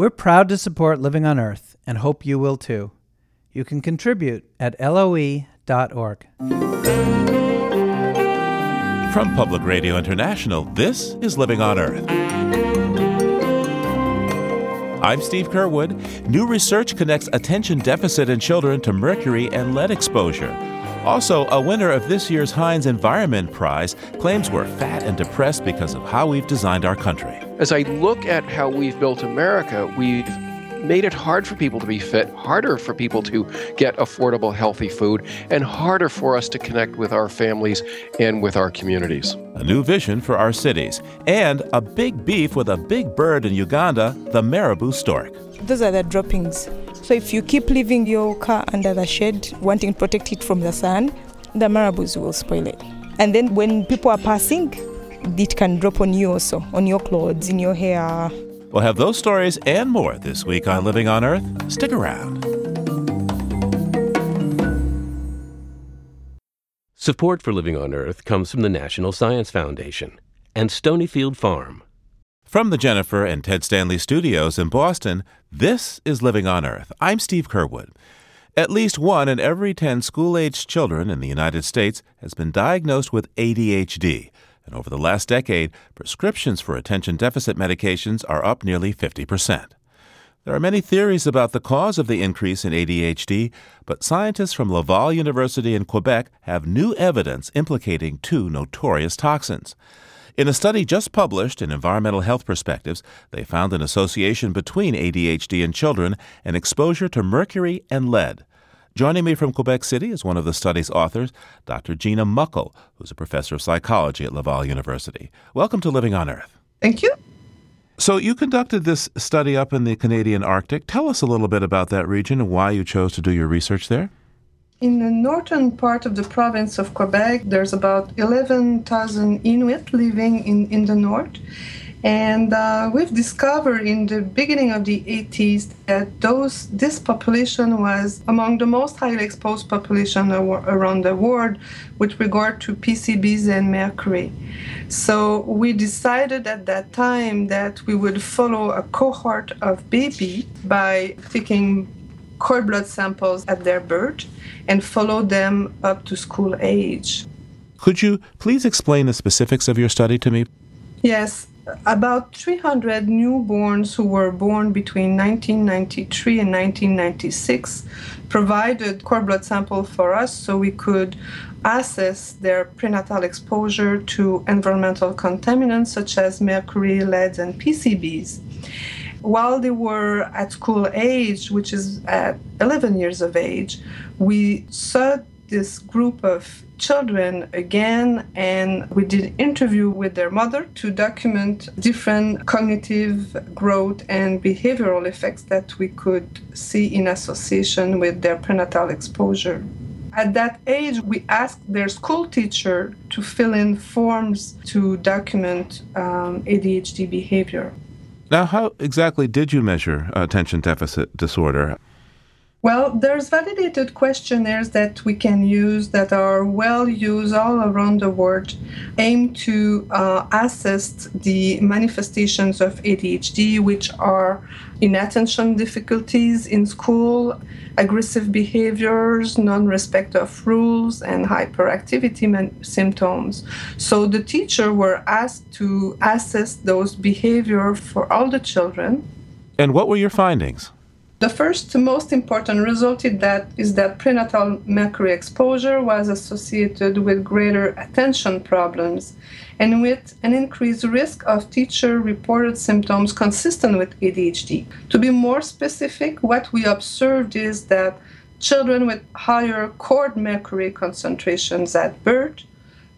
We're proud to support Living on Earth and hope you will too. You can contribute at loe.org. From Public Radio International, this is Living on Earth. I'm Steve Curwood. New research connects attention deficit in children to mercury and lead exposure. Also, a winner of this year's Heinz Environment Prize claims we're fat and depressed because of how we've designed our country. As I look at how we've built America, we've made it hard for people to be fit, harder for people to get affordable, healthy food, and harder for us to connect with our families and with our communities. A new vision for our cities, and a big beef with a big bird in Uganda, the marabou stork. Those are the droppings. So if you keep leaving your car under the shed, wanting to protect it from the sun, the marabous will spoil it. And then when people are passing, it can drop on you also, on your clothes, in your hair. We'll have those stories and more this week on Living on Earth. Stick around. Support for Living on Earth comes from the National Science Foundation and Stonyfield Farm. From the Jennifer and Ted Stanley studios in Boston, this is Living on Earth. I'm Steve Curwood. At least one in every 10 school aged children in the United States has been diagnosed with ADHD and over the last decade, prescriptions for attention deficit medications are up nearly 50%. There are many theories about the cause of the increase in ADHD, but scientists from Laval University in Quebec have new evidence implicating two notorious toxins. In a study just published in Environmental Health Perspectives, they found an association between ADHD in children and exposure to mercury and lead. Joining me from Quebec City is one of the study's authors, Dr. Gina Muckle, who's a professor of psychology at Laval University. Welcome to Living on Earth. Thank you. So, you conducted this study up in the Canadian Arctic. Tell us a little bit about that region and why you chose to do your research there. In the northern part of the province of Quebec, there's about 11,000 Inuit living in, in the north. And uh, we've discovered in the beginning of the 80s that those this population was among the most highly exposed population around the world with regard to PCBs and mercury. So we decided at that time that we would follow a cohort of baby by taking cord blood samples at their birth and follow them up to school age. Could you please explain the specifics of your study to me? Yes, about 300 newborns who were born between 1993 and 1996 provided cord blood sample for us so we could assess their prenatal exposure to environmental contaminants such as mercury, lead, and PCBs. While they were at school age, which is at 11 years of age, we saw this group of children again and we did interview with their mother to document different cognitive growth and behavioral effects that we could see in association with their prenatal exposure at that age, we asked their school teacher to fill in forms to document um, ADHD behavior. Now, how exactly did you measure attention deficit disorder? Well, there's validated questionnaires that we can use that are well used all around the world, aim to uh, assess the manifestations of ADHD, which are inattention difficulties in school, aggressive behaviors, non respect of rules, and hyperactivity man- symptoms. So the teacher were asked to assess those behavior for all the children. And what were your findings? The first most important result is that, is that prenatal mercury exposure was associated with greater attention problems and with an increased risk of teacher reported symptoms consistent with ADHD. To be more specific, what we observed is that children with higher cord mercury concentrations at birth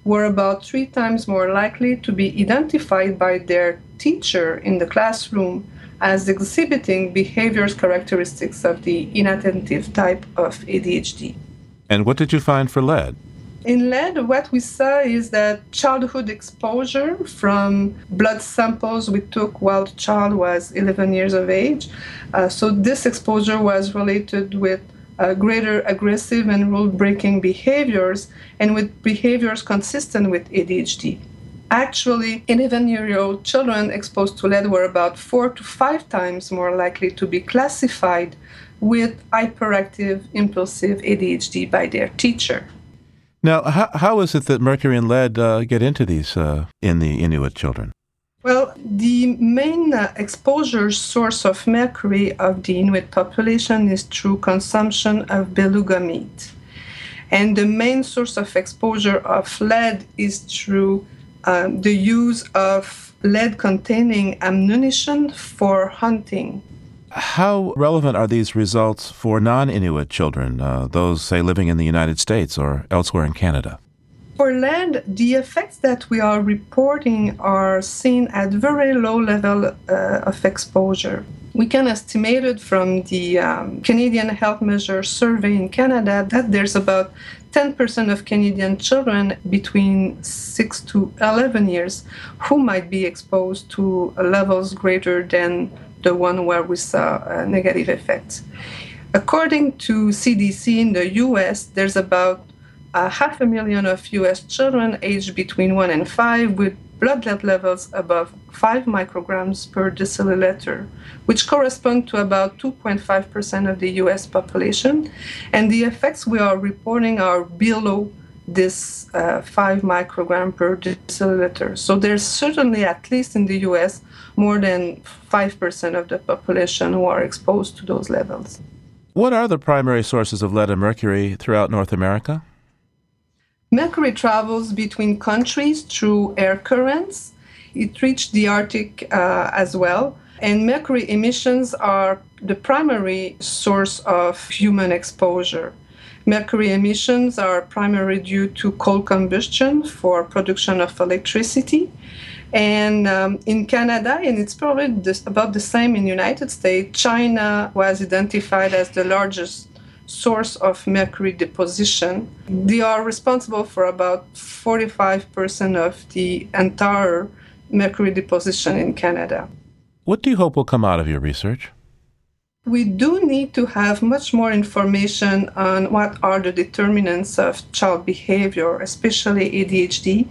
were about three times more likely to be identified by their teacher in the classroom as exhibiting behaviors characteristics of the inattentive type of ADHD. And what did you find for lead? In lead, what we saw is that childhood exposure from blood samples we took while the child was 11 years of age. Uh, so, this exposure was related with uh, greater aggressive and rule breaking behaviors and with behaviors consistent with ADHD. Actually, 11 year old children exposed to lead were about four to five times more likely to be classified with hyperactive impulsive ADHD by their teacher. Now, how, how is it that mercury and lead uh, get into these uh, in the Inuit children? Well, the main uh, exposure source of mercury of the Inuit population is through consumption of beluga meat. And the main source of exposure of lead is through um, the use of lead containing ammunition for hunting. How relevant are these results for non Inuit children, uh, those, say, living in the United States or elsewhere in Canada? For lead, the effects that we are reporting are seen at very low level uh, of exposure. We can estimate it from the um, Canadian Health Measures Survey in Canada that there's about 10% of Canadian children between 6 to 11 years who might be exposed to levels greater than the one where we saw negative effects. According to CDC in the US, there's about half a million of US children aged between 1 and 5 with blood lead levels above 5 micrograms per deciliter, which correspond to about 2.5% of the US population. And the effects we are reporting are below this uh, 5 microgram per deciliter. So there's certainly, at least in the US, more than 5% of the population who are exposed to those levels. What are the primary sources of lead and mercury throughout North America? Mercury travels between countries through air currents. It reached the Arctic uh, as well. And mercury emissions are the primary source of human exposure. Mercury emissions are primarily due to coal combustion for production of electricity. And um, in Canada, and it's probably this, about the same in the United States, China was identified as the largest source of mercury deposition. They are responsible for about 45% of the entire mercury deposition in Canada. What do you hope will come out of your research? We do need to have much more information on what are the determinants of child behavior, especially ADHD.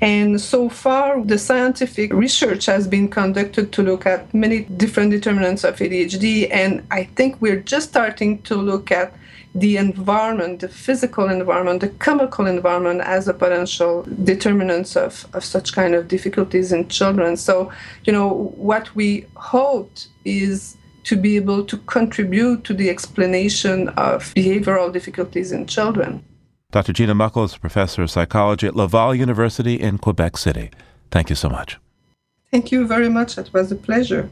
And so far, the scientific research has been conducted to look at many different determinants of ADHD. And I think we're just starting to look at the environment, the physical environment, the chemical environment as a potential determinants of, of such kind of difficulties in children. So, you know, what we hoped is to be able to contribute to the explanation of behavioral difficulties in children. Dr. Gina Muckle is professor of psychology at Laval University in Quebec City. Thank you so much. Thank you very much. It was a pleasure.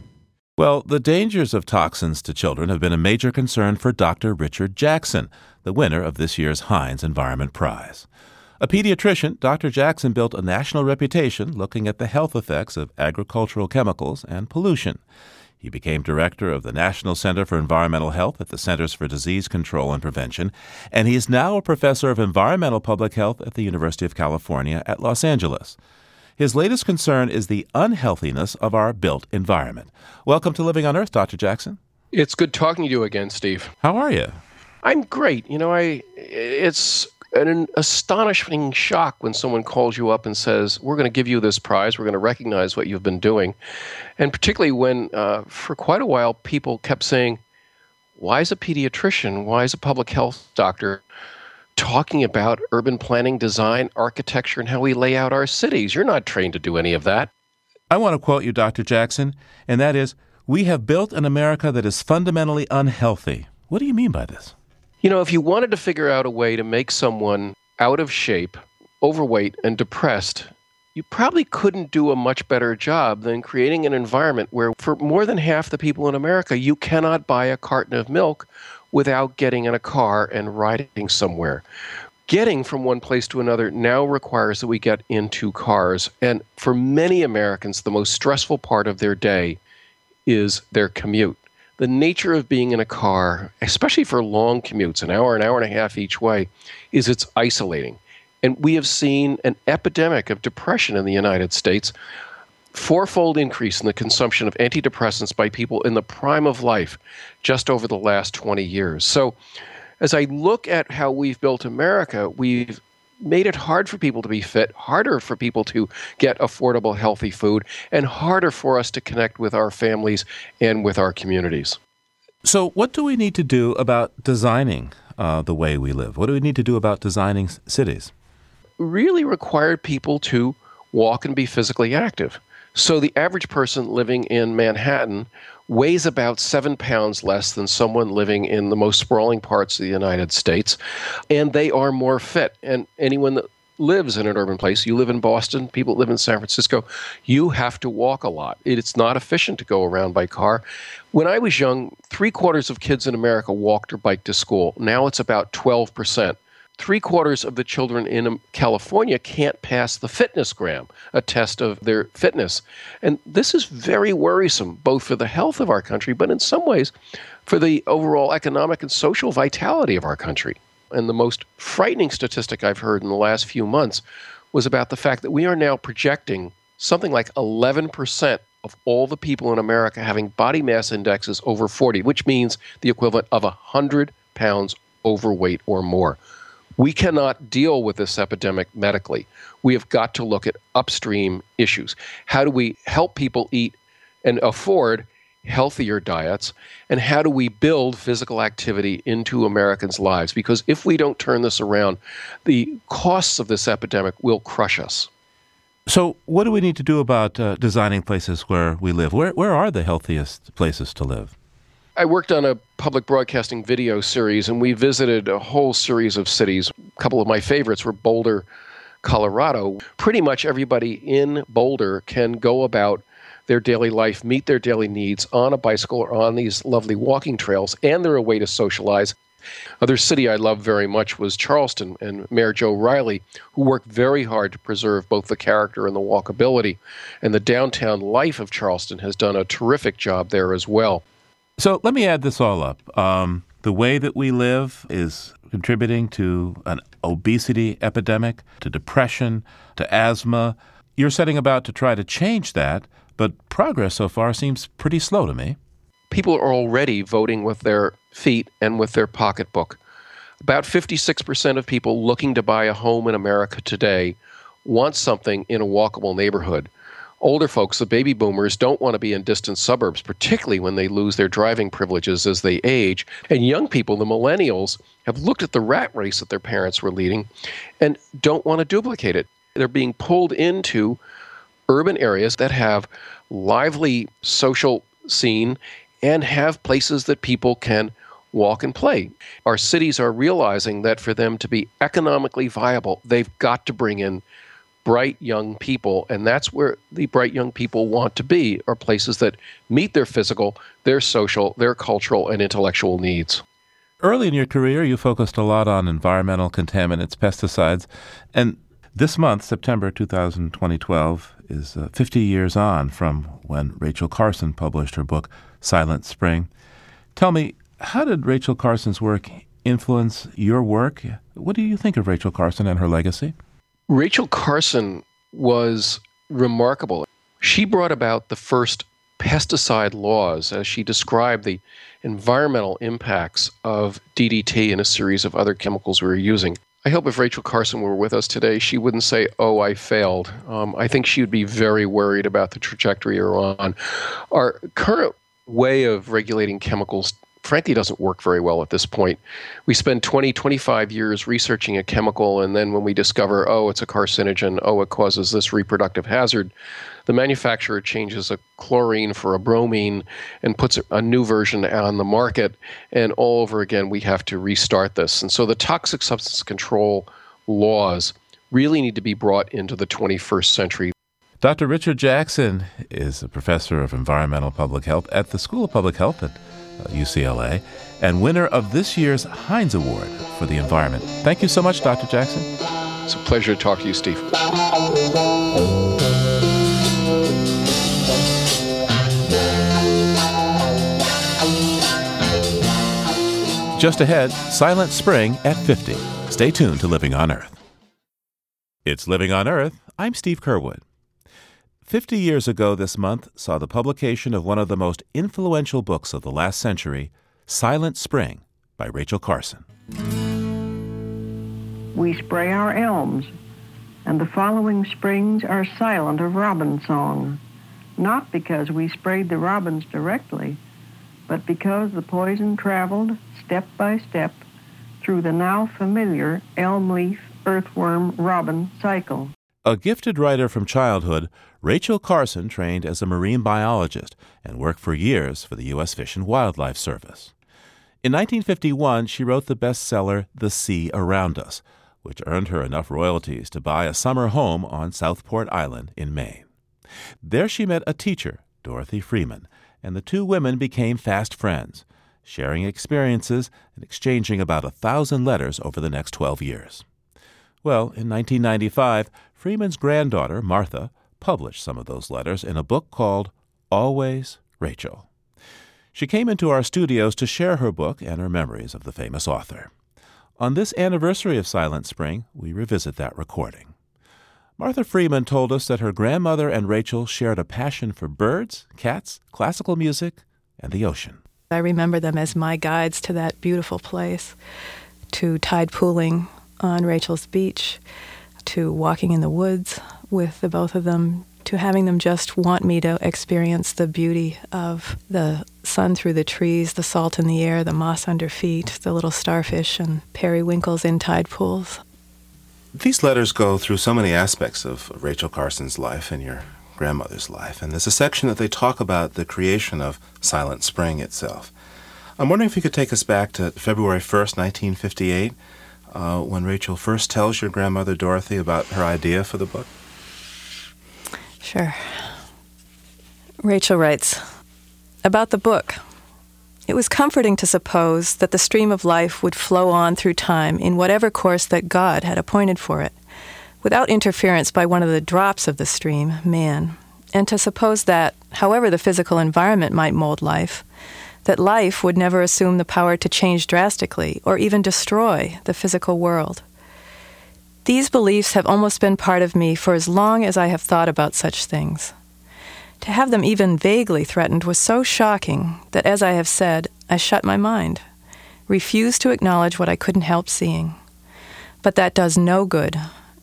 Well, the dangers of toxins to children have been a major concern for Dr. Richard Jackson, the winner of this year's Heinz Environment Prize. A pediatrician, Dr. Jackson built a national reputation looking at the health effects of agricultural chemicals and pollution. He became director of the National Center for Environmental Health at the Centers for Disease Control and Prevention, and he is now a professor of environmental public health at the University of California at Los Angeles. His latest concern is the unhealthiness of our built environment. Welcome to Living on Earth, Dr. Jackson. It's good talking to you again, Steve. How are you? I'm great. You know, I it's an astonishing shock when someone calls you up and says, We're going to give you this prize. We're going to recognize what you've been doing. And particularly when, uh, for quite a while, people kept saying, Why is a pediatrician, why is a public health doctor talking about urban planning, design, architecture, and how we lay out our cities? You're not trained to do any of that. I want to quote you, Dr. Jackson, and that is We have built an America that is fundamentally unhealthy. What do you mean by this? You know, if you wanted to figure out a way to make someone out of shape, overweight, and depressed, you probably couldn't do a much better job than creating an environment where, for more than half the people in America, you cannot buy a carton of milk without getting in a car and riding somewhere. Getting from one place to another now requires that we get into cars. And for many Americans, the most stressful part of their day is their commute the nature of being in a car, especially for long commutes, an hour, an hour and a half each way, is it's isolating. And we have seen an epidemic of depression in the United States, fourfold increase in the consumption of antidepressants by people in the prime of life just over the last 20 years. So, as I look at how we've built America, we've made it hard for people to be fit, harder for people to get affordable, healthy food, and harder for us to connect with our families and with our communities. So, what do we need to do about designing uh, the way we live? What do we need to do about designing cities? Really required people to walk and be physically active. So, the average person living in Manhattan weighs about seven pounds less than someone living in the most sprawling parts of the United States, and they are more fit. And anyone that lives in an urban place, you live in Boston, people live in San Francisco, you have to walk a lot. It's not efficient to go around by car. When I was young, three quarters of kids in America walked or biked to school. Now it's about 12% three quarters of the children in California can't pass the fitness gram, a test of their fitness. And this is very worrisome, both for the health of our country, but in some ways for the overall economic and social vitality of our country. And the most frightening statistic I've heard in the last few months was about the fact that we are now projecting something like 11% of all the people in America having body mass indexes over 40, which means the equivalent of 100 pounds overweight or more. We cannot deal with this epidemic medically. We have got to look at upstream issues. How do we help people eat and afford healthier diets? And how do we build physical activity into Americans' lives? Because if we don't turn this around, the costs of this epidemic will crush us. So, what do we need to do about uh, designing places where we live? Where, where are the healthiest places to live? I worked on a public broadcasting video series, and we visited a whole series of cities. A couple of my favorites were Boulder, Colorado. Pretty much everybody in Boulder can go about their daily life, meet their daily needs on a bicycle or on these lovely walking trails, and they're a way to socialize. Other city I loved very much was Charleston and Mayor Joe Riley, who worked very hard to preserve both the character and the walkability. And the downtown life of Charleston has done a terrific job there as well. So let me add this all up. Um, the way that we live is contributing to an obesity epidemic, to depression, to asthma. You're setting about to try to change that, but progress so far seems pretty slow to me. People are already voting with their feet and with their pocketbook. About 56% of people looking to buy a home in America today want something in a walkable neighborhood older folks, the baby boomers, don't want to be in distant suburbs, particularly when they lose their driving privileges as they age. And young people, the millennials, have looked at the rat race that their parents were leading and don't want to duplicate it. They're being pulled into urban areas that have lively social scene and have places that people can walk and play. Our cities are realizing that for them to be economically viable, they've got to bring in bright young people and that's where the bright young people want to be are places that meet their physical their social their cultural and intellectual needs. Early in your career you focused a lot on environmental contaminants pesticides and this month september 2012 is uh, 50 years on from when rachel carson published her book silent spring. Tell me how did rachel carson's work influence your work? What do you think of rachel carson and her legacy Rachel Carson was remarkable. She brought about the first pesticide laws as she described the environmental impacts of DDT and a series of other chemicals we were using. I hope if Rachel Carson were with us today, she wouldn't say, Oh, I failed. Um, I think she would be very worried about the trajectory we're on. Our current way of regulating chemicals frankly doesn't work very well at this point. We spend 20, 25 years researching a chemical, and then when we discover, oh, it's a carcinogen, oh, it causes this reproductive hazard, the manufacturer changes a chlorine for a bromine and puts a new version on the market, and all over again, we have to restart this. And so the toxic substance control laws really need to be brought into the 21st century. Dr. Richard Jackson is a professor of environmental public health at the School of Public Health at Uh, UCLA, and winner of this year's Heinz Award for the Environment. Thank you so much, Dr. Jackson. It's a pleasure to talk to you, Steve. Just ahead, Silent Spring at 50. Stay tuned to Living on Earth. It's Living on Earth. I'm Steve Curwood. 50 years ago this month saw the publication of one of the most influential books of the last century, Silent Spring by Rachel Carson. we spray our elms, and the following springs are silent of robin song, not because we sprayed the robins directly, but because the poison traveled step by step through the now familiar elm leaf earthworm robin cycle. A gifted writer from childhood, Rachel Carson trained as a marine biologist and worked for years for the U.S. Fish and Wildlife Service. In 1951, she wrote the bestseller The Sea Around Us, which earned her enough royalties to buy a summer home on Southport Island in Maine. There she met a teacher, Dorothy Freeman, and the two women became fast friends, sharing experiences and exchanging about a thousand letters over the next 12 years. Well, in 1995, Freeman's granddaughter, Martha, published some of those letters in a book called Always Rachel. She came into our studios to share her book and her memories of the famous author. On this anniversary of Silent Spring, we revisit that recording. Martha Freeman told us that her grandmother and Rachel shared a passion for birds, cats, classical music, and the ocean. I remember them as my guides to that beautiful place, to tide pooling on Rachel's beach, to walking in the woods with the both of them, to having them just want me to experience the beauty of the sun through the trees, the salt in the air, the moss under feet, the little starfish and periwinkles in tide pools. These letters go through so many aspects of Rachel Carson's life and your grandmother's life, and there's a section that they talk about the creation of Silent Spring itself. I'm wondering if you could take us back to February 1st, 1958, uh, when Rachel first tells your grandmother Dorothy about her idea for the book. Sure. Rachel writes About the book. It was comforting to suppose that the stream of life would flow on through time in whatever course that God had appointed for it, without interference by one of the drops of the stream, man, and to suppose that, however the physical environment might mold life, that life would never assume the power to change drastically or even destroy the physical world. These beliefs have almost been part of me for as long as I have thought about such things. To have them even vaguely threatened was so shocking that, as I have said, I shut my mind, refused to acknowledge what I couldn't help seeing. But that does no good,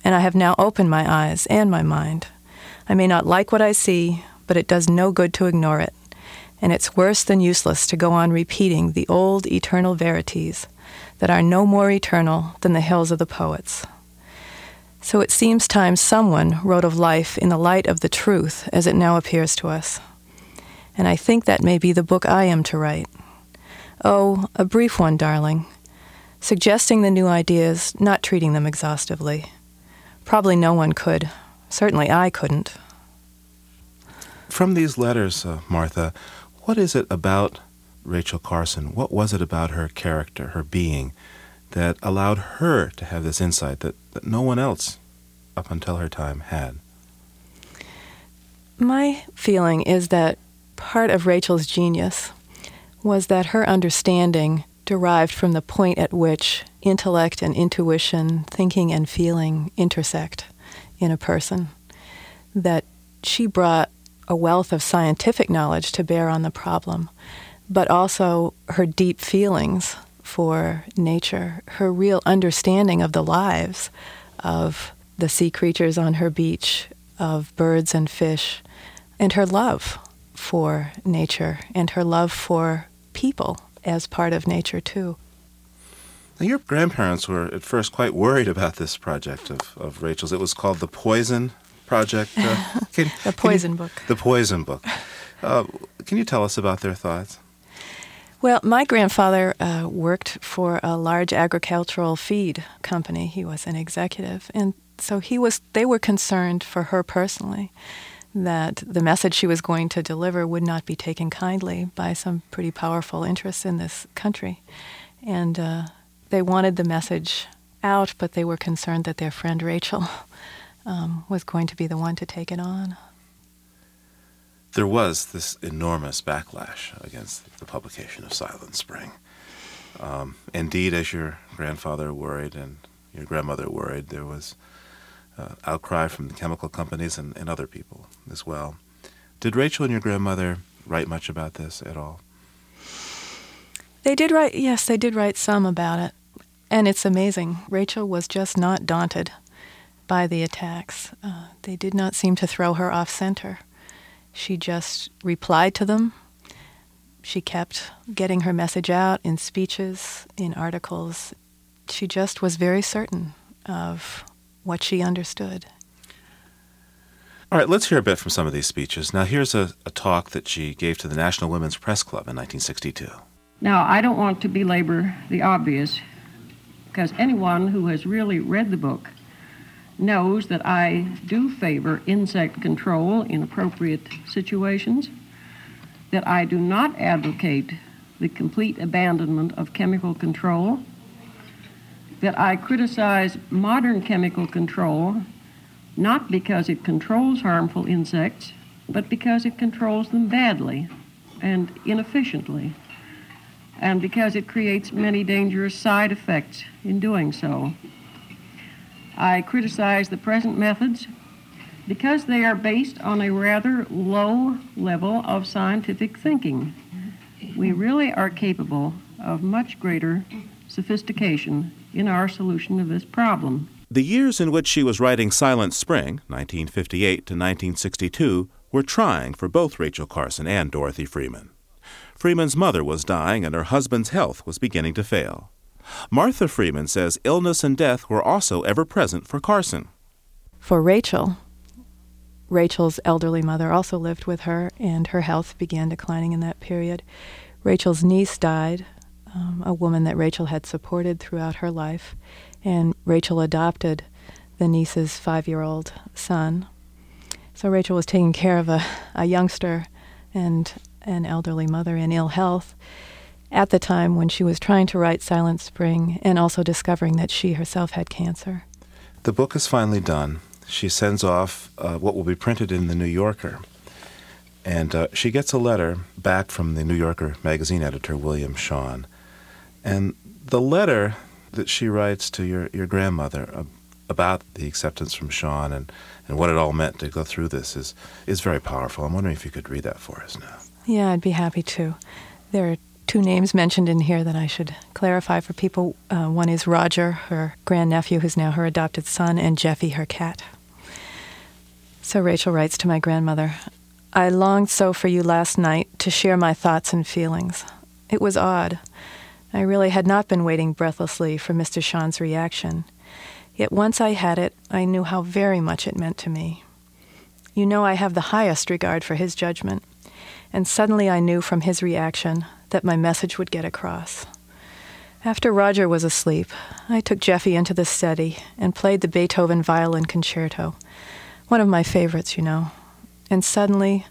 and I have now opened my eyes and my mind. I may not like what I see, but it does no good to ignore it, and it's worse than useless to go on repeating the old eternal verities that are no more eternal than the hills of the poets. So it seems time someone wrote of life in the light of the truth as it now appears to us. And I think that may be the book I am to write. Oh, a brief one, darling. Suggesting the new ideas, not treating them exhaustively. Probably no one could. Certainly I couldn't. From these letters, uh, Martha, what is it about Rachel Carson? What was it about her character, her being, that allowed her to have this insight that, that no one else up until her time had? My feeling is that part of Rachel's genius was that her understanding derived from the point at which intellect and intuition, thinking and feeling intersect in a person. That she brought a wealth of scientific knowledge to bear on the problem, but also her deep feelings for nature, her real understanding of the lives of the sea creatures on her beach, of birds and fish, and her love for nature and her love for people as part of nature, too. Now, your grandparents were at first quite worried about this project of, of Rachel's. It was called the Poison Project. Uh, can, the Poison you, Book. The Poison Book. Uh, can you tell us about their thoughts? Well, my grandfather uh, worked for a large agricultural feed company. He was an executive, and so he was. They were concerned for her personally that the message she was going to deliver would not be taken kindly by some pretty powerful interests in this country, and uh, they wanted the message out, but they were concerned that their friend Rachel um, was going to be the one to take it on there was this enormous backlash against the publication of Silent Spring. Um, indeed, as your grandfather worried and your grandmother worried, there was uh, outcry from the chemical companies and, and other people as well. Did Rachel and your grandmother write much about this at all? They did write, yes, they did write some about it. And it's amazing. Rachel was just not daunted by the attacks. Uh, they did not seem to throw her off center. She just replied to them. She kept getting her message out in speeches, in articles. She just was very certain of what she understood. All right, let's hear a bit from some of these speeches. Now, here's a, a talk that she gave to the National Women's Press Club in 1962. Now, I don't want to belabor the obvious because anyone who has really read the book knows that I do favor insect control in appropriate situations, that I do not advocate the complete abandonment of chemical control, that I criticize modern chemical control not because it controls harmful insects, but because it controls them badly and inefficiently, and because it creates many dangerous side effects in doing so. I criticize the present methods because they are based on a rather low level of scientific thinking. We really are capable of much greater sophistication in our solution of this problem. The years in which she was writing Silent Spring, 1958 to 1962, were trying for both Rachel Carson and Dorothy Freeman. Freeman's mother was dying and her husband's health was beginning to fail. Martha Freeman says illness and death were also ever present for Carson. For Rachel, Rachel's elderly mother also lived with her, and her health began declining in that period. Rachel's niece died, um, a woman that Rachel had supported throughout her life, and Rachel adopted the niece's five year old son. So Rachel was taking care of a, a youngster and an elderly mother in ill health at the time when she was trying to write Silent Spring and also discovering that she herself had cancer. The book is finally done. She sends off uh, what will be printed in the New Yorker. And uh, she gets a letter back from the New Yorker magazine editor, William Shawn. And the letter that she writes to your, your grandmother uh, about the acceptance from Shawn and, and what it all meant to go through this is, is very powerful. I'm wondering if you could read that for us now. Yeah, I'd be happy to. There are two names mentioned in here that I should clarify for people. Uh, one is Roger, her grandnephew, who's now her adopted son, and Jeffy, her cat. So Rachel writes to my grandmother I longed so for you last night to share my thoughts and feelings. It was odd. I really had not been waiting breathlessly for Mr. Shawn's reaction. Yet once I had it, I knew how very much it meant to me. You know, I have the highest regard for his judgment, and suddenly I knew from his reaction that my message would get across. After Roger was asleep, I took Jeffy into the study and played the Beethoven Violin Concerto, one of my favorites, you know. And suddenly,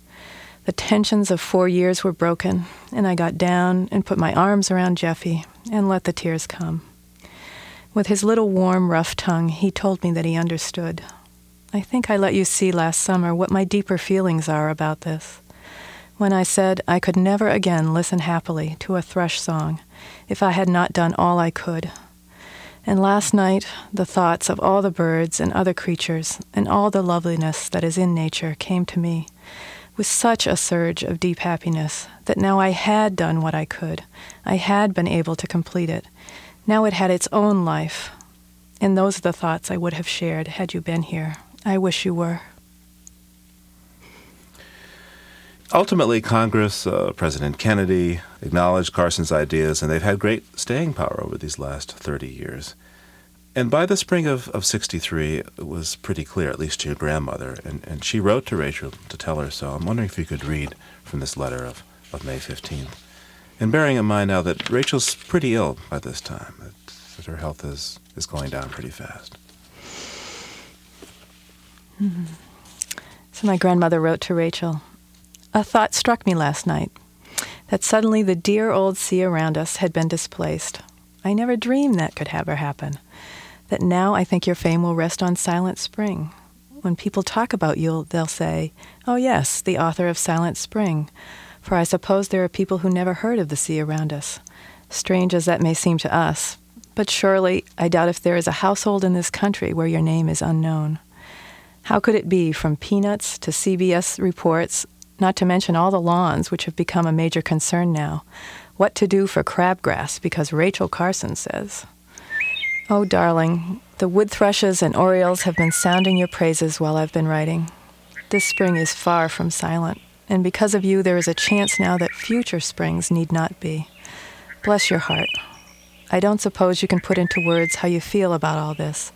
the tensions of four years were broken, and I got down and put my arms around Jeffy and let the tears come. With his little warm, rough tongue, he told me that he understood. I think I let you see last summer what my deeper feelings are about this when I said I could never again listen happily to a thrush song if I had not done all I could. And last night, the thoughts of all the birds and other creatures and all the loveliness that is in nature came to me with such a surge of deep happiness that now I had done what I could. I had been able to complete it. Now it had its own life. And those are the thoughts I would have shared had you been here. I wish you were. Ultimately, Congress, uh, President Kennedy acknowledged Carson's ideas, and they've had great staying power over these last 30 years. And by the spring of, of 63, it was pretty clear, at least to your grandmother, and, and she wrote to Rachel to tell her so. I'm wondering if you could read from this letter of, of May 15th. And bearing in mind now that Rachel's pretty ill by this time, that, that her health is, is going down pretty fast. Mm-hmm. So my grandmother wrote to Rachel a thought struck me last night that suddenly the dear old sea around us had been displaced. I never dreamed that could ever happen. That now I think your fame will rest on Silent Spring. When people talk about you, they'll say, Oh, yes, the author of Silent Spring. For I suppose there are people who never heard of the sea around us. Strange as that may seem to us, but surely I doubt if there is a household in this country where your name is unknown. How could it be from peanuts to CBS reports not to mention all the lawns, which have become a major concern now. What to do for crabgrass, because Rachel Carson says. Oh, darling, the wood thrushes and orioles have been sounding your praises while I've been writing. This spring is far from silent, and because of you, there is a chance now that future springs need not be. Bless your heart. I don't suppose you can put into words how you feel about all this,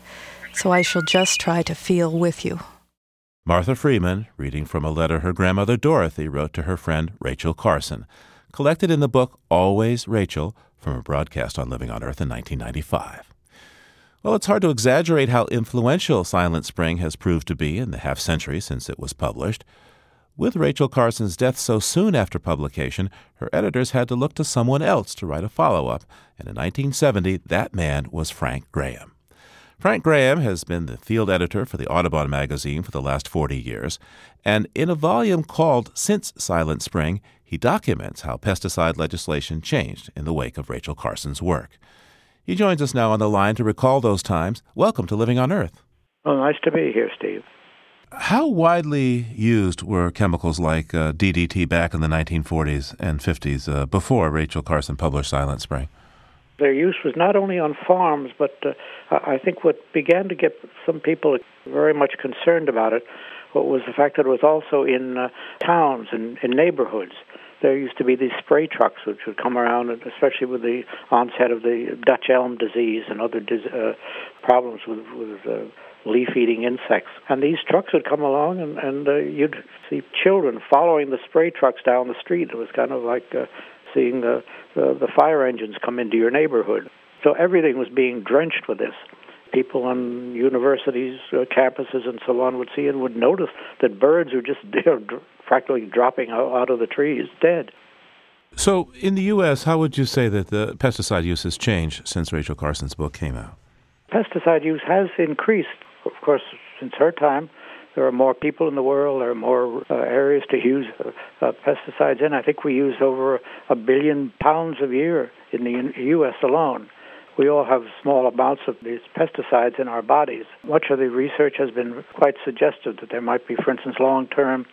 so I shall just try to feel with you. Martha Freeman, reading from a letter her grandmother Dorothy wrote to her friend Rachel Carson, collected in the book Always Rachel from a broadcast on Living on Earth in 1995. Well, it's hard to exaggerate how influential Silent Spring has proved to be in the half century since it was published. With Rachel Carson's death so soon after publication, her editors had to look to someone else to write a follow up, and in 1970, that man was Frank Graham. Frank Graham has been the field editor for the Audubon magazine for the last 40 years, and in a volume called Since Silent Spring, he documents how pesticide legislation changed in the wake of Rachel Carson's work. He joins us now on the line to recall those times. Welcome to Living on Earth. Well, nice to be here, Steve. How widely used were chemicals like uh, DDT back in the 1940s and 50s uh, before Rachel Carson published Silent Spring? Their use was not only on farms, but uh, I think what began to get some people very much concerned about it was the fact that it was also in uh, towns and in neighborhoods there used to be these spray trucks which would come around, especially with the onset of the Dutch elm disease and other dis- uh, problems with, with uh, leaf-eating insects. And these trucks would come along, and, and uh, you'd see children following the spray trucks down the street. It was kind of like uh, seeing the, the the fire engines come into your neighborhood. So everything was being drenched with this people on universities, uh, campuses, and so on would see and would notice that birds are just you know, practically dropping out of the trees dead. So, in the U.S., how would you say that the pesticide use has changed since Rachel Carson's book came out? Pesticide use has increased, of course, since her time. There are more people in the world. There are more uh, areas to use uh, uh, pesticides in. I think we use over a billion pounds a year in the U.S. alone we all have small amounts of these pesticides in our bodies. Much of the research has been quite suggestive that there might be, for instance, long term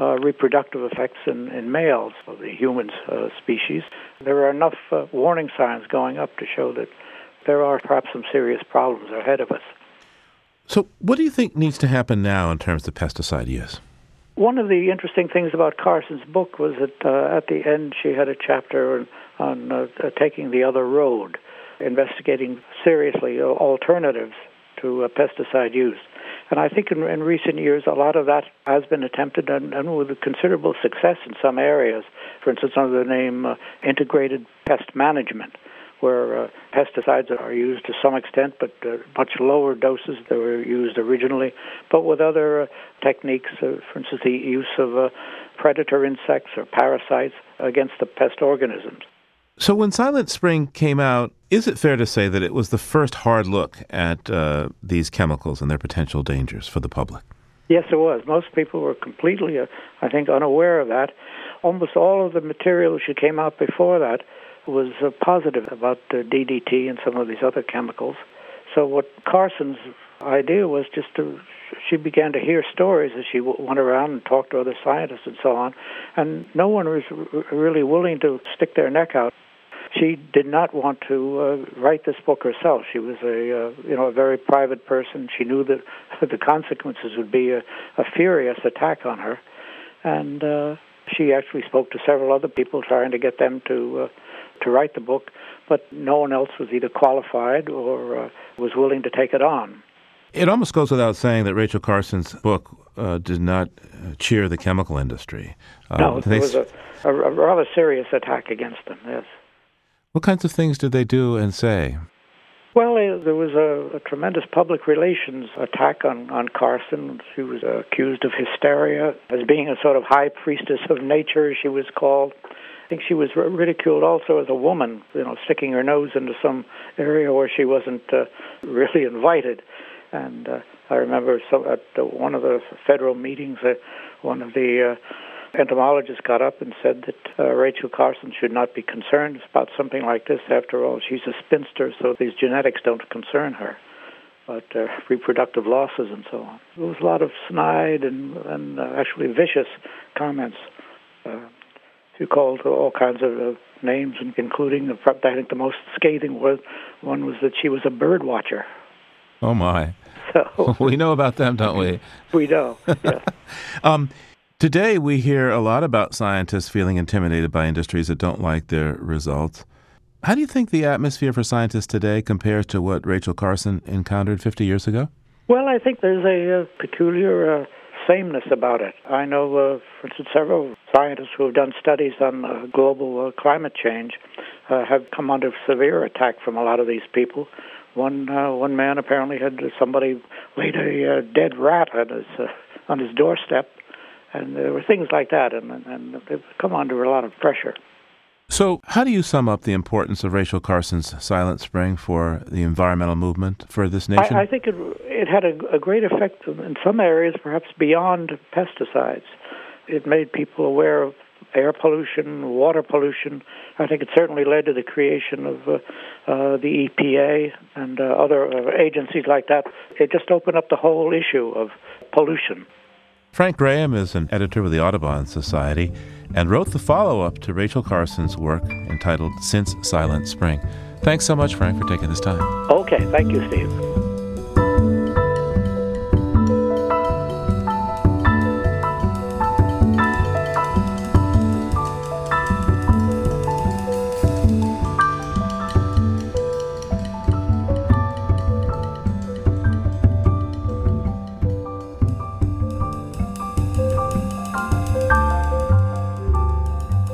uh, reproductive effects in, in, males of the human uh, species. There are enough uh, warning signs going up to show that there are perhaps some serious problems ahead of us. So, what do you think needs to happen now in terms of pesticide use? One of the interesting things about Carson's book was that uh, at the end she had a chapter on, on uh, taking the other road investigating seriously alternatives to uh, pesticide use. And I think in, in, recent years, a lot of that has been attempted and, and with considerable success in some areas. For instance, under the name uh, integrated pest management, where uh, pesticides are used to some extent, but uh, much lower doses than were used originally, but with other uh, techniques, uh, for instance, the use of predator insects or parasites against the pest organisms. So, when Silent Spring came out, is it fair to say that it was the first hard look at uh, these chemicals and their potential dangers for the public? Yes, it was. Most people were completely, uh, I think, unaware of that. Almost all of the material that came out before that was uh, positive about DDT and some of these other chemicals. So, what Carson's idea was just to she began to hear stories as she went around and talked to other scientists and so on, and no one was really willing to stick their neck out she did not want to uh, write this book herself. She was a uh, you know a very private person. She knew that the consequences would be a, a furious attack on her, and uh, she actually spoke to several other people trying to get them to uh, to write the book, but no one else was either qualified or uh, was willing to take it on. It almost goes without saying that Rachel Carson's book uh, did not uh, cheer the chemical industry. Uh, no, it was a, a, a rather serious attack against them. Yes. What kinds of things did they do and say? Well, there was a, a, tremendous public relations attack on, on Carson. She was accused of hysteria as being a sort of high priestess of nature, she was called. Think she was ridiculed also as a woman, you know, sticking her nose into some area where she wasn't uh, really invited. And uh, I remember so at one of the federal meetings, uh, one of the uh, entomologist got up and said that uh, Rachel Carson should not be concerned about something like this. After all, she's a spinster, so these genetics don't concern her, but uh, reproductive losses and so on. There was a lot of snide and, and uh, actually vicious comments uh, She called all kinds of uh, names, including, I think the most scathing was, one was that she was a bird watcher. Oh, my. So we know about them, don't we? We know, yeah. um, today, we hear a lot about scientists feeling intimidated by industries that don't like their results. How do you think the atmosphere for scientists today compares to what Rachel Carson encountered 50 years ago? Well, I think there's a, a peculiar uh, sameness about it. I know, uh, for instance, several scientists who have done studies on uh, global uh, climate change uh, have come under severe attack from a lot of these people. One uh, one man apparently had somebody laid a uh, dead rat on his uh, on his doorstep, and there were things like that, and, and they've come under a lot of pressure. So, how do you sum up the importance of Rachel Carson's Silent Spring for the environmental movement for this nation? I, I think it it had a, a great effect in some areas, perhaps beyond pesticides. It made people aware of air pollution, water pollution. I think it certainly led to the creation of uh, uh, the EPA and uh, other uh, agencies like that. It just opened up the whole issue of pollution. Frank Graham is an editor with the Audubon Society and wrote the follow up to Rachel Carson's work entitled Since Silent Spring. Thanks so much, Frank, for taking this time. Okay, thank you, Steve.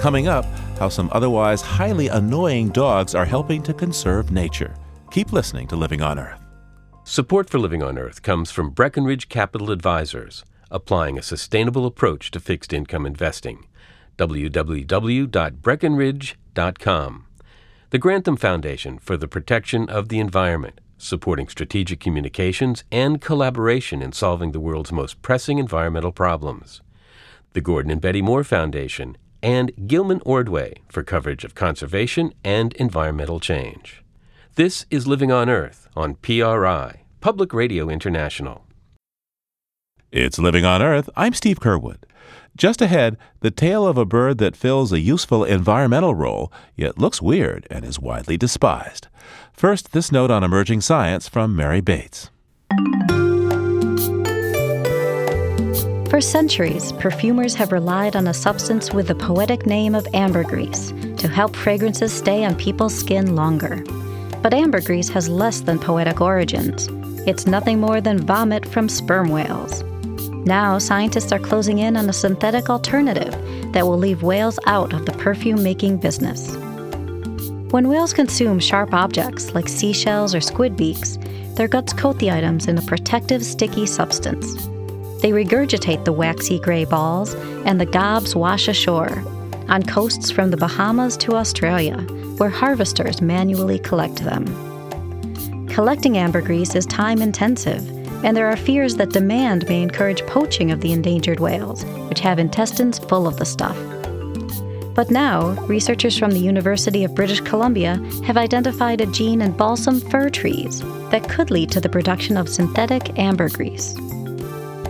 Coming up, how some otherwise highly annoying dogs are helping to conserve nature. Keep listening to Living on Earth. Support for Living on Earth comes from Breckenridge Capital Advisors, applying a sustainable approach to fixed income investing. www.breckenridge.com. The Grantham Foundation for the Protection of the Environment, supporting strategic communications and collaboration in solving the world's most pressing environmental problems. The Gordon and Betty Moore Foundation and Gilman Ordway for coverage of conservation and environmental change. This is Living on Earth on PRI, Public Radio International. It's Living on Earth. I'm Steve Curwood. Just ahead, the tale of a bird that fills a useful environmental role, yet looks weird and is widely despised. First, this note on emerging science from Mary Bates. For centuries, perfumers have relied on a substance with the poetic name of ambergris to help fragrances stay on people's skin longer. But ambergris has less than poetic origins. It's nothing more than vomit from sperm whales. Now, scientists are closing in on a synthetic alternative that will leave whales out of the perfume making business. When whales consume sharp objects like seashells or squid beaks, their guts coat the items in a protective, sticky substance. They regurgitate the waxy gray balls, and the gobs wash ashore on coasts from the Bahamas to Australia, where harvesters manually collect them. Collecting ambergris is time intensive, and there are fears that demand may encourage poaching of the endangered whales, which have intestines full of the stuff. But now, researchers from the University of British Columbia have identified a gene in balsam fir trees that could lead to the production of synthetic ambergris.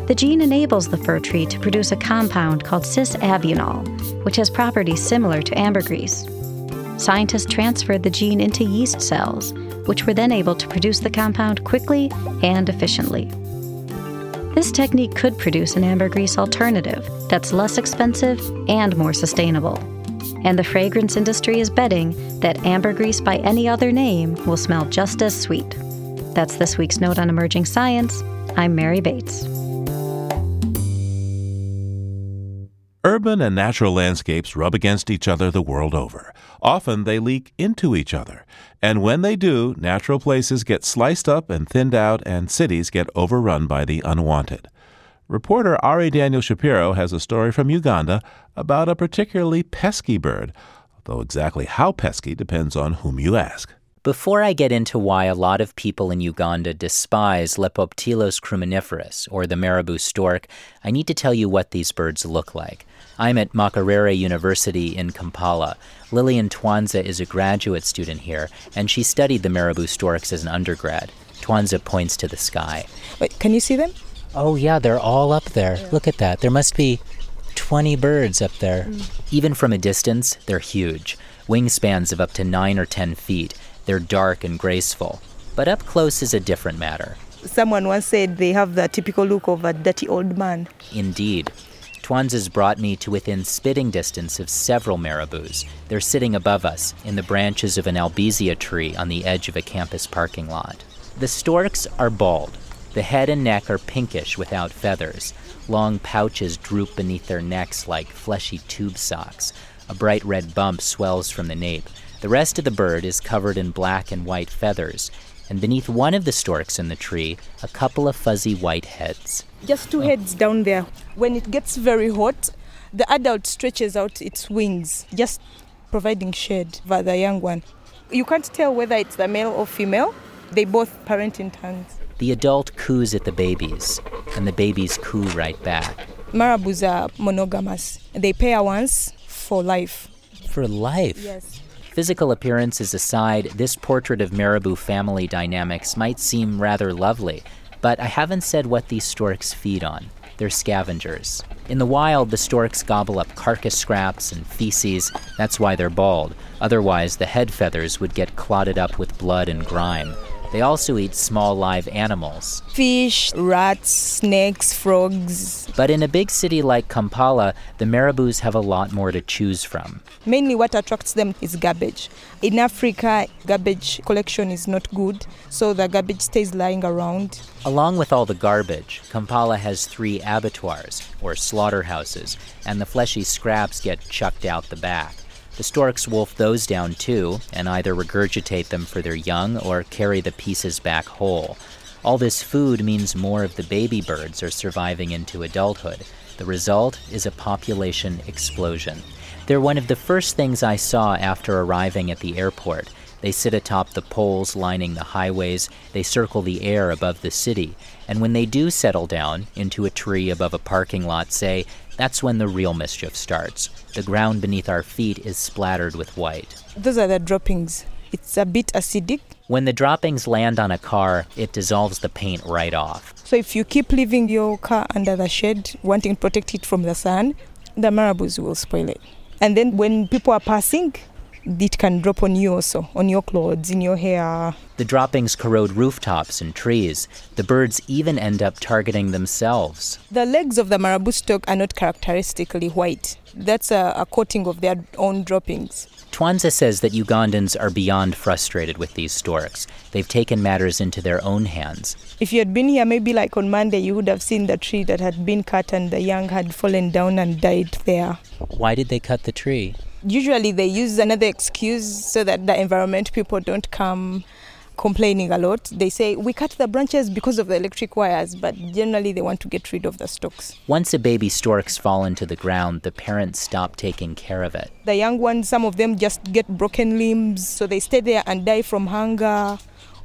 The gene enables the fir tree to produce a compound called cis-abienol, which has properties similar to ambergris. Scientists transferred the gene into yeast cells, which were then able to produce the compound quickly and efficiently. This technique could produce an ambergris alternative that's less expensive and more sustainable. And the fragrance industry is betting that ambergris by any other name will smell just as sweet. That's this week's Note on Emerging Science. I'm Mary Bates. Urban and natural landscapes rub against each other the world over. Often they leak into each other. And when they do, natural places get sliced up and thinned out, and cities get overrun by the unwanted. Reporter Ari Daniel Shapiro has a story from Uganda about a particularly pesky bird, though exactly how pesky depends on whom you ask. Before I get into why a lot of people in Uganda despise Leptoptilos crumeniferus, or the marabou stork, I need to tell you what these birds look like. I'm at Makerere University in Kampala. Lillian Twanza is a graduate student here, and she studied the marabou storks as an undergrad. Twanza points to the sky. Wait, can you see them? Oh, yeah, they're all up there. Look at that. There must be 20 birds up there. Mm. Even from a distance, they're huge. Wingspans of up to 9 or 10 feet. They're dark and graceful. But up close is a different matter. Someone once said they have the typical look of a dirty old man. Indeed. Twanza's brought me to within spitting distance of several marabous. They're sitting above us in the branches of an albizia tree on the edge of a campus parking lot. The storks are bald. The head and neck are pinkish without feathers. Long pouches droop beneath their necks like fleshy tube socks. A bright red bump swells from the nape. The rest of the bird is covered in black and white feathers, and beneath one of the storks in the tree, a couple of fuzzy white heads. Just two oh. heads down there. When it gets very hot, the adult stretches out its wings, just providing shade for the young one. You can't tell whether it's the male or female. They both parent in turns. The adult coos at the babies, and the babies coo right back. Marabous are monogamous. They pair once for life. For life? Yes. Physical appearances aside, this portrait of marabou family dynamics might seem rather lovely, but I haven't said what these storks feed on. They're scavengers. In the wild, the storks gobble up carcass scraps and feces. That's why they're bald. Otherwise, the head feathers would get clotted up with blood and grime. They also eat small live animals. Fish, rats, snakes, frogs. But in a big city like Kampala, the marabous have a lot more to choose from. Mainly, what attracts them is garbage. In Africa, garbage collection is not good, so the garbage stays lying around. Along with all the garbage, Kampala has three abattoirs, or slaughterhouses, and the fleshy scraps get chucked out the back. The storks wolf those down too, and either regurgitate them for their young or carry the pieces back whole. All this food means more of the baby birds are surviving into adulthood. The result is a population explosion. They're one of the first things I saw after arriving at the airport. They sit atop the poles lining the highways, they circle the air above the city, and when they do settle down into a tree above a parking lot, say, that's when the real mischief starts. The ground beneath our feet is splattered with white. Those are the droppings. It's a bit acidic. When the droppings land on a car, it dissolves the paint right off. So if you keep leaving your car under the shade, wanting to protect it from the sun, the marabous will spoil it. And then when people are passing, it can drop on you also, on your clothes, in your hair. The droppings corrode rooftops and trees. The birds even end up targeting themselves. The legs of the marabou stork are not characteristically white. That's a, a coating of their own droppings. Twanza says that Ugandans are beyond frustrated with these storks. They've taken matters into their own hands. If you had been here, maybe like on Monday, you would have seen the tree that had been cut and the young had fallen down and died there. Why did they cut the tree? Usually they use another excuse so that the environment people don't come complaining a lot. They say, we cut the branches because of the electric wires, but generally they want to get rid of the stalks. Once a baby stork's fallen to the ground, the parents stop taking care of it. The young ones, some of them just get broken limbs, so they stay there and die from hunger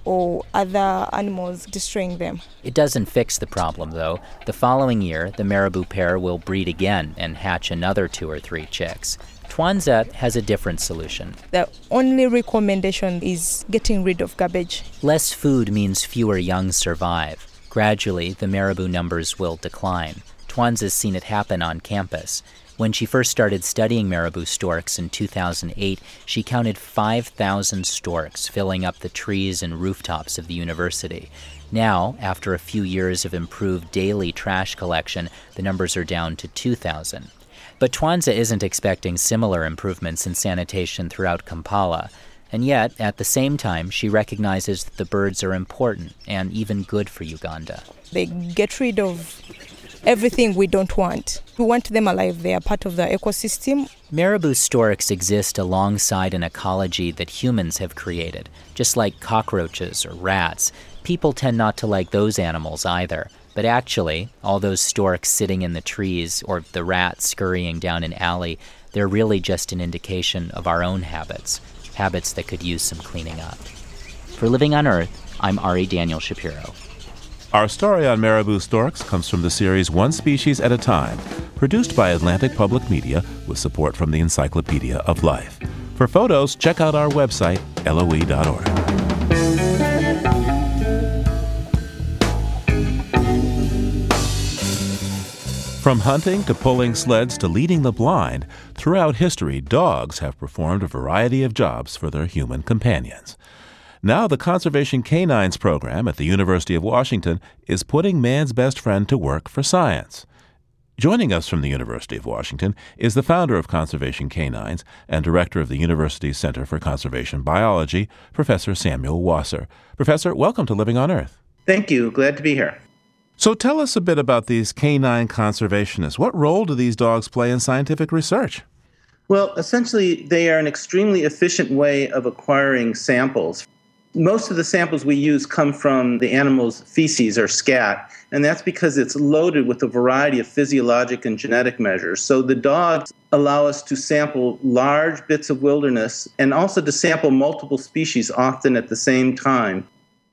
or other animals destroying them. It doesn't fix the problem, though. The following year, the marabou pair will breed again and hatch another two or three chicks. Twanza has a different solution. The only recommendation is getting rid of garbage. Less food means fewer young survive. Gradually, the marabou numbers will decline. Twanza's seen it happen on campus. When she first started studying marabou storks in 2008, she counted 5,000 storks filling up the trees and rooftops of the university. Now, after a few years of improved daily trash collection, the numbers are down to 2,000. But Twanza isn't expecting similar improvements in sanitation throughout Kampala. And yet, at the same time, she recognizes that the birds are important and even good for Uganda. They get rid of everything we don't want. We want them alive. They are part of the ecosystem. Marabou storks exist alongside an ecology that humans have created, just like cockroaches or rats. People tend not to like those animals either. But actually, all those storks sitting in the trees or the rats scurrying down an alley, they're really just an indication of our own habits, habits that could use some cleaning up. For Living on Earth, I'm Ari Daniel Shapiro. Our story on marabou storks comes from the series One Species at a Time, produced by Atlantic Public Media with support from the Encyclopedia of Life. For photos, check out our website, loe.org. From hunting to pulling sleds to leading the blind, throughout history, dogs have performed a variety of jobs for their human companions. Now, the Conservation Canines program at the University of Washington is putting man's best friend to work for science. Joining us from the University of Washington is the founder of Conservation Canines and director of the university's Center for Conservation Biology, Professor Samuel Wasser. Professor, welcome to Living on Earth. Thank you. Glad to be here. So tell us a bit about these canine conservationists. What role do these dogs play in scientific research? Well, essentially, they are an extremely efficient way of acquiring samples. Most of the samples we use come from the animal's feces or scat, and that's because it's loaded with a variety of physiologic and genetic measures. So the dogs allow us to sample large bits of wilderness and also to sample multiple species often at the same time.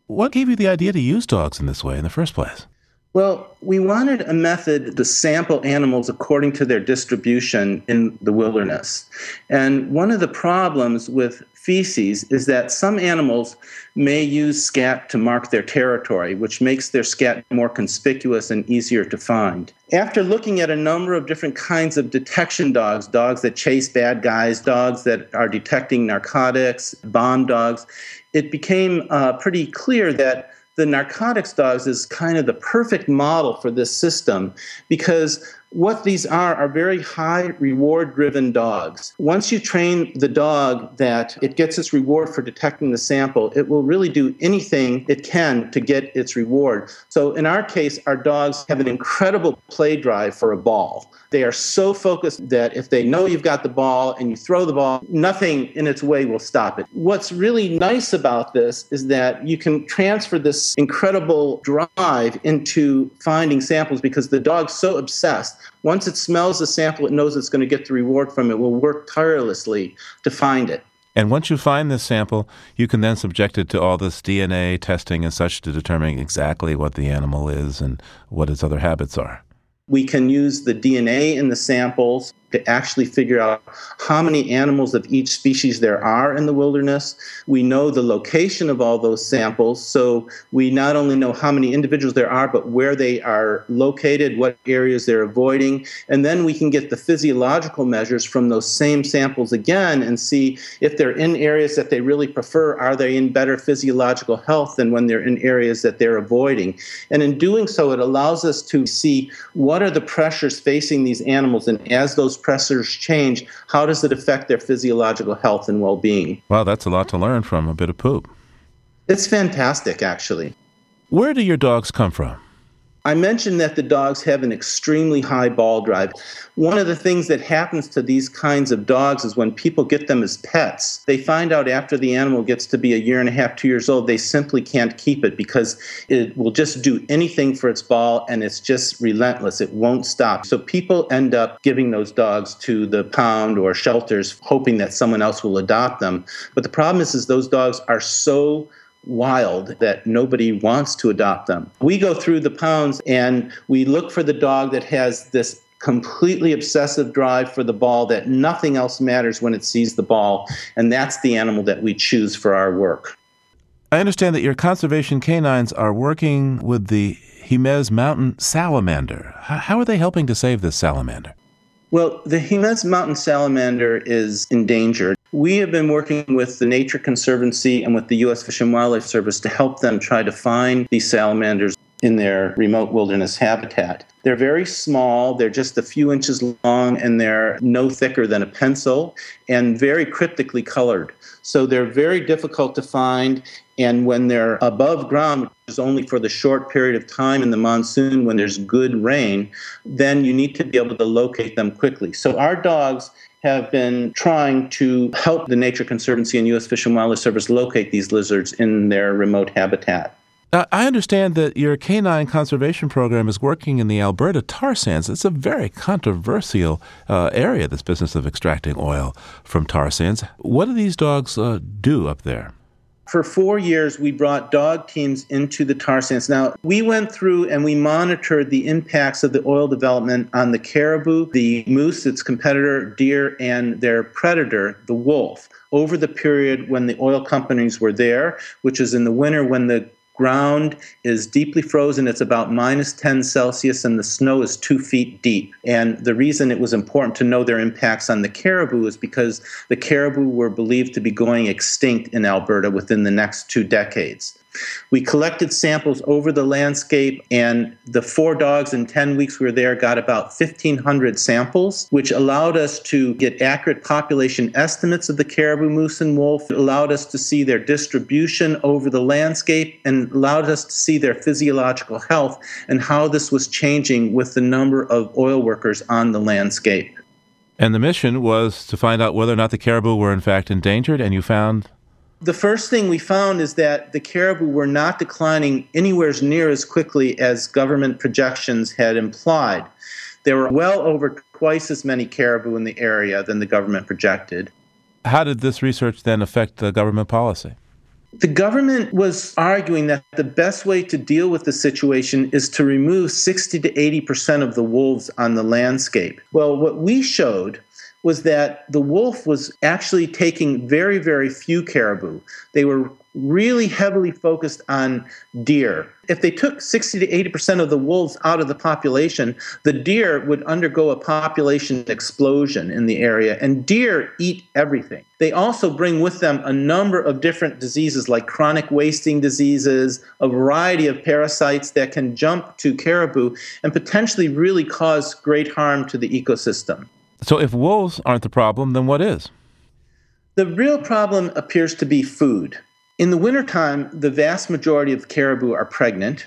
What gave you the idea to use dogs in this way in the first place? Well, we wanted a method to sample animals according to their distribution in the wilderness. And one of the problems with feces is that some animals may use scat to mark their territory, which makes their scat more conspicuous and easier to find. After looking at a number of different kinds of detection dogs, dogs that chase bad guys, dogs that are detecting narcotics, bomb dogs, it became uh, pretty clear that the narcotics dogs is kind of the perfect model for this system because what these are are very high reward driven dogs. Once you train the dog that it gets its reward for detecting the sample, it will really do anything it can to get its reward. So in our case, our dogs have an incredible play drive for a ball. They are so focused that if they know you've got the ball and you throw the ball, nothing in its way will stop it. What's really nice about this is that you can transfer this incredible drive into finding samples because the dog's so obsessed once it smells the sample, it knows it's going to get the reward from it. Will work tirelessly to find it. And once you find this sample, you can then subject it to all this DNA testing and such to determine exactly what the animal is and what its other habits are. We can use the DNA in the samples to actually figure out how many animals of each species there are in the wilderness. We know the location of all those samples, so we not only know how many individuals there are, but where they are located, what areas they're avoiding, and then we can get the physiological measures from those same samples again and see if they're in areas that they really prefer, are they in better physiological health than when they're in areas that they're avoiding. And in doing so, it allows us to see what are the pressures facing these animals, and as those pressures change, how does it affect their physiological health and well being? Wow, that's a lot to learn from a bit of poop. It's fantastic, actually. Where do your dogs come from? I mentioned that the dogs have an extremely high ball drive. One of the things that happens to these kinds of dogs is when people get them as pets, they find out after the animal gets to be a year and a half, two years old, they simply can't keep it because it will just do anything for its ball and it's just relentless. It won't stop. So people end up giving those dogs to the pound or shelters, hoping that someone else will adopt them. But the problem is, is those dogs are so wild that nobody wants to adopt them. We go through the pounds and we look for the dog that has this completely obsessive drive for the ball that nothing else matters when it sees the ball, and that's the animal that we choose for our work. I understand that your conservation canines are working with the Jemez Mountain salamander. How are they helping to save this salamander? Well, the Jemez Mountain salamander is endangered. We have been working with the Nature Conservancy and with the U.S. Fish and Wildlife Service to help them try to find these salamanders in their remote wilderness habitat. They're very small, they're just a few inches long, and they're no thicker than a pencil and very cryptically colored. So they're very difficult to find. And when they're above ground, which is only for the short period of time in the monsoon when there's good rain, then you need to be able to locate them quickly. So our dogs have been trying to help the Nature Conservancy and U.S. Fish and Wildlife Service locate these lizards in their remote habitat. Uh, I understand that your canine conservation program is working in the Alberta tar sands. It's a very controversial uh, area, this business of extracting oil from tar sands. What do these dogs uh, do up there? For four years, we brought dog teams into the tar sands. Now, we went through and we monitored the impacts of the oil development on the caribou, the moose, its competitor, deer, and their predator, the wolf, over the period when the oil companies were there, which is in the winter when the ground is deeply frozen. It's about minus 10 Celsius, and the snow is two feet deep. And the reason it was important to know their impacts on the caribou is because the caribou were believed to be going extinct in Alberta within the next two decades. We collected samples over the landscape, and the four dogs in 10 weeks we were there got about 1,500 samples, which allowed us to get accurate population estimates of the caribou, moose, and wolf, it allowed us to see their distribution over the landscape, and allowed us to see their physiological health and how this was changing with the number of oil workers on the landscape. And the mission was to find out whether or not the caribou were in fact endangered, and you found the first thing we found is that the caribou were not declining anywhere near as quickly as government projections had implied. There were well over twice as many caribou in the area than the government projected. How did this research then affect the government policy? The government was arguing that the best way to deal with the situation is to remove 60 to 80% of the wolves on the landscape. Well, what we showed was that the wolf was actually taking very, very few caribou. They were really heavily focused on deer. If they took 60 to 80% of the wolves out of the population, the deer would undergo a population explosion in the area, and deer eat everything. They also bring with them a number of different diseases like chronic wasting diseases, a variety of parasites that can jump to caribou and potentially really cause great harm to the ecosystem. So if wolves aren't the problem, then what is? The real problem appears to be food. In the wintertime, the vast majority of caribou are pregnant,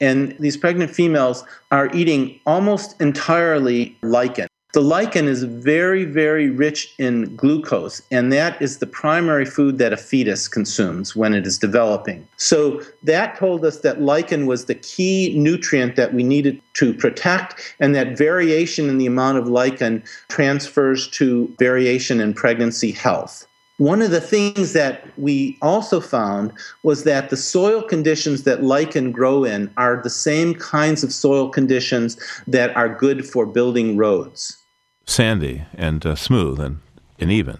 and these pregnant females are eating almost entirely lichen. The lichen is very, very rich in glucose, and that is the primary food that a fetus consumes when it is developing. So that told us that lichen was the key nutrient that we needed to protect, and that variation in the amount of lichen transfers to variation in pregnancy health. One of the things that we also found was that the soil conditions that lichen grow in are the same kinds of soil conditions that are good for building roads sandy and uh, smooth and, and even.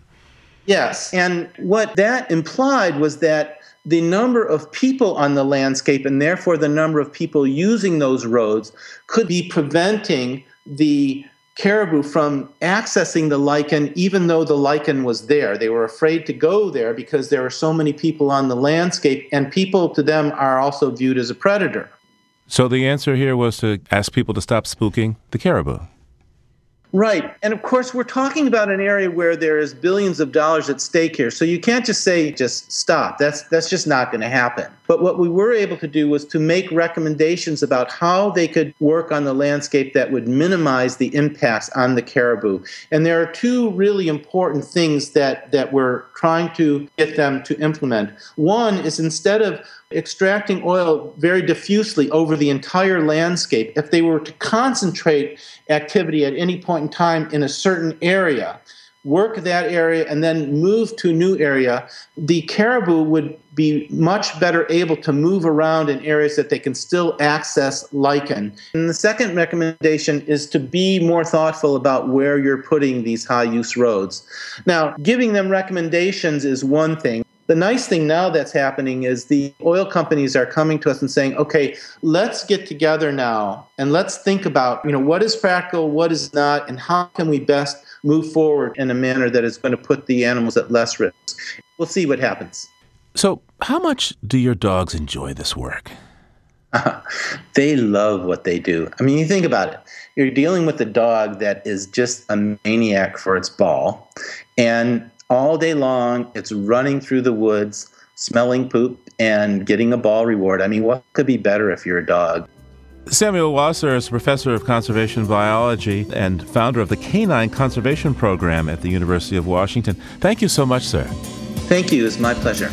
Yes. And what that implied was that the number of people on the landscape and therefore the number of people using those roads could be preventing the caribou from accessing the lichen even though the lichen was there. They were afraid to go there because there were so many people on the landscape, and people to them are also viewed as a predator. So the answer here was to ask people to stop spooking the caribou. Right. And of course, we're talking about an area where there is billions of dollars at stake here. So you can't just say, just stop. That's, that's just not going to happen. But what we were able to do was to make recommendations about how they could work on the landscape that would minimize the impacts on the caribou. And there are two really important things that, that we're trying to get them to implement. One is instead of extracting oil very diffusely over the entire landscape, if they were to concentrate activity at any point in time in a certain area, work that area, and then move to a new area, the caribou would be much better able to move around in areas that they can still access lichen. And the second recommendation is to be more thoughtful about where you're putting these high use roads. Now, giving them recommendations is one thing. The nice thing now that's happening is the oil companies are coming to us and saying, okay, let's get together now and let's think about, you know, what is practical, what is not, and how can we best move forward in a manner that is going to put the animals at less risk. We'll see what happens. So, how much do your dogs enjoy this work? they love what they do. I mean, you think about it. You're dealing with a dog that is just a maniac for its ball. And all day long. It's running through the woods, smelling poop, and getting a ball reward. I mean, what could be better if you're a dog? Samuel Wasser is professor of conservation biology and founder of the Canine Conservation Program at the University of Washington. Thank you so much, sir. Thank you. It's my pleasure.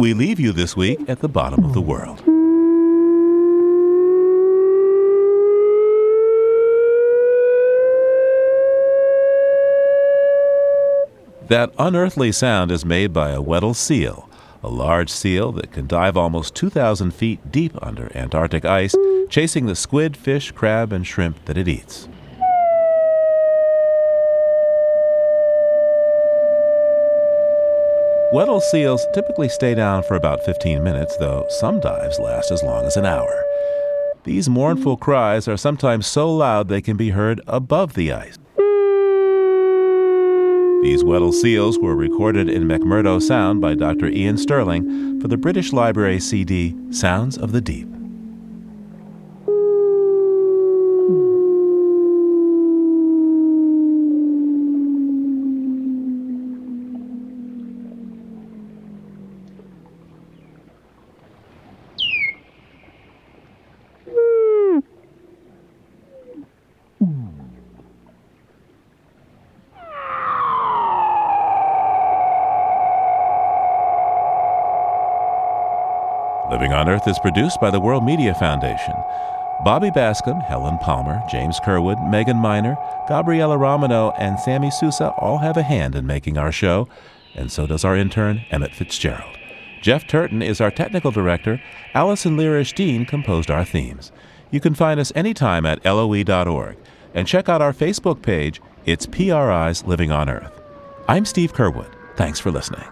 We leave you this week at the bottom of the world. That unearthly sound is made by a Weddell seal, a large seal that can dive almost 2,000 feet deep under Antarctic ice chasing the squid, fish, crab, and shrimp that it eats. Weddell seals typically stay down for about 15 minutes, though some dives last as long as an hour. These mournful cries are sometimes so loud they can be heard above the ice. These Weddell seals were recorded in McMurdo Sound by Dr. Ian Stirling for the British Library CD Sounds of the Deep. On Earth is produced by the World Media Foundation. Bobby Bascomb, Helen Palmer, James Curwood, Megan Miner, Gabriella Romano, and Sammy Sousa all have a hand in making our show, and so does our intern, Emmett Fitzgerald. Jeff Turton is our technical director. Allison Lirish Dean composed our themes. You can find us anytime at loe.org and check out our Facebook page. It's PRI's Living on Earth. I'm Steve Curwood. Thanks for listening.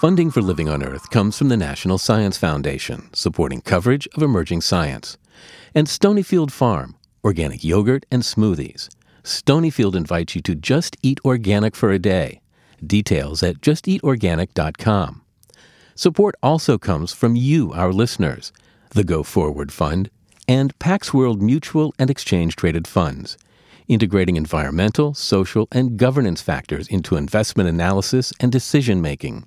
Funding for Living on Earth comes from the National Science Foundation, supporting coverage of emerging science, and Stonyfield Farm, organic yogurt and smoothies. Stonyfield invites you to just eat organic for a day. Details at justeatorganic.com. Support also comes from you, our listeners, the Go Forward Fund, and Pax World Mutual and Exchange Traded Funds, integrating environmental, social, and governance factors into investment analysis and decision making.